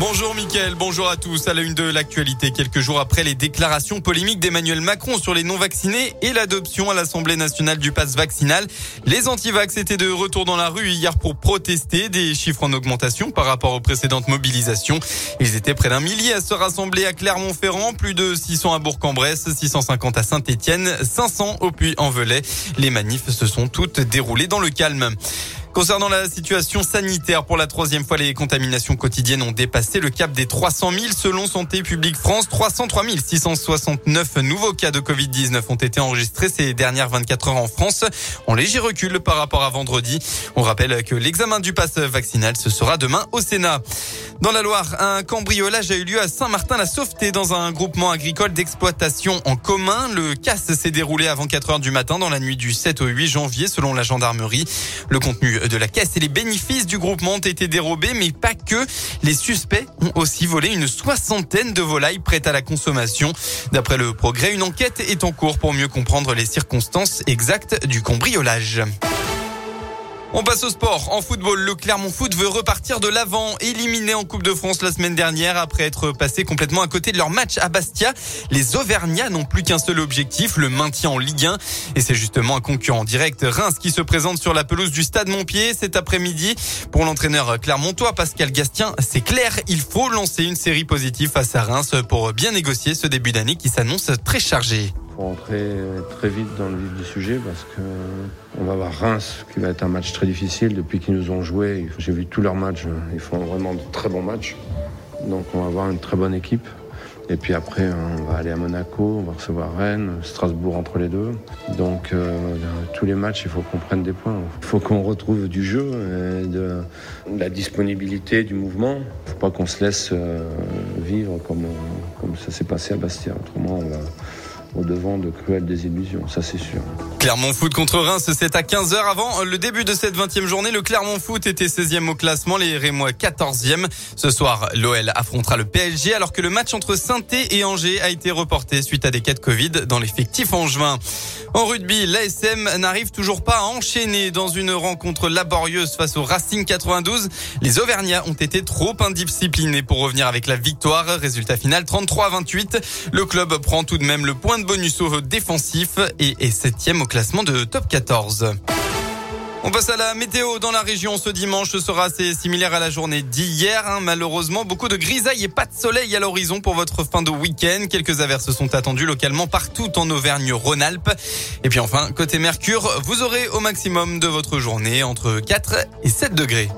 Bonjour Mickaël, bonjour à tous. À la une de l'actualité, quelques jours après les déclarations polémiques d'Emmanuel Macron sur les non-vaccinés et l'adoption à l'Assemblée nationale du pass vaccinal, les antivax étaient de retour dans la rue hier pour protester des chiffres en augmentation par rapport aux précédentes mobilisations. Ils étaient près d'un millier à se rassembler à Clermont-Ferrand, plus de 600 à Bourg-en-Bresse, 650 à Saint-Étienne, 500 au Puy-en-Velay. Les manifs se sont toutes déroulées dans le calme. Concernant la situation sanitaire, pour la troisième fois, les contaminations quotidiennes ont dépassé le cap des 300 000 selon Santé publique France. 303 669 nouveaux cas de Covid-19 ont été enregistrés ces dernières 24 heures en France, en léger recul par rapport à vendredi. On rappelle que l'examen du pass vaccinal, ce sera demain au Sénat. Dans la Loire, un cambriolage a eu lieu à Saint-Martin-la-Sauveté dans un groupement agricole d'exploitation en commun. Le casse s'est déroulé avant 4 heures du matin dans la nuit du 7 au 8 janvier selon la gendarmerie. Le contenu de la caisse et les bénéfices du groupement ont été dérobés, mais pas que. Les suspects ont aussi volé une soixantaine de volailles prêtes à la consommation. D'après le progrès, une enquête est en cours pour mieux comprendre les circonstances exactes du cambriolage. On passe au sport. En football, le Clermont Foot veut repartir de l'avant, éliminé en Coupe de France la semaine dernière après être passé complètement à côté de leur match à Bastia. Les Auvergnats n'ont plus qu'un seul objectif, le maintien en Ligue 1. Et c'est justement un concurrent direct, Reims, qui se présente sur la pelouse du Stade Montpied cet après-midi. Pour l'entraîneur clermontois, Pascal Gastien, c'est clair, il faut lancer une série positive face à Reims pour bien négocier ce début d'année qui s'annonce très chargé faut rentrer très vite dans le vif du sujet parce que on va voir Reims qui va être un match très difficile depuis qu'ils nous ont joué. J'ai vu tous leurs matchs, ils font vraiment de très bons matchs. Donc on va avoir une très bonne équipe. Et puis après, on va aller à Monaco, on va recevoir Rennes, Strasbourg entre les deux. Donc euh, tous les matchs, il faut qu'on prenne des points. Il faut qu'on retrouve du jeu, et de, la disponibilité, du mouvement. Il ne faut pas qu'on se laisse euh, vivre comme, comme ça s'est passé à Bastia. Autrement, on va au devant de cruelles désillusions, ça c'est sûr. Clermont Foot contre Reims, c'est à 15h avant le début de cette 20e journée. Le Clermont Foot était 16e au classement, les Rémois 14e. Ce soir, l'OL affrontera le PSG alors que le match entre saint et Angers a été reporté suite à des cas de Covid dans l'effectif en juin. En rugby, l'ASM n'arrive toujours pas à enchaîner dans une rencontre laborieuse face au Racing 92. Les Auvergnats ont été trop indisciplinés pour revenir avec la victoire. Résultat final 33 à 28. Le club prend tout de même le point bonus au défensif et est septième au classement de top 14. On passe à la météo dans la région ce dimanche. Sera assez similaire à la journée d'hier. Hein. Malheureusement, beaucoup de grisailles et pas de soleil à l'horizon pour votre fin de week-end. Quelques averses sont attendues localement partout en Auvergne-Rhône-Alpes. Et puis enfin, côté Mercure, vous aurez au maximum de votre journée entre 4 et 7 degrés.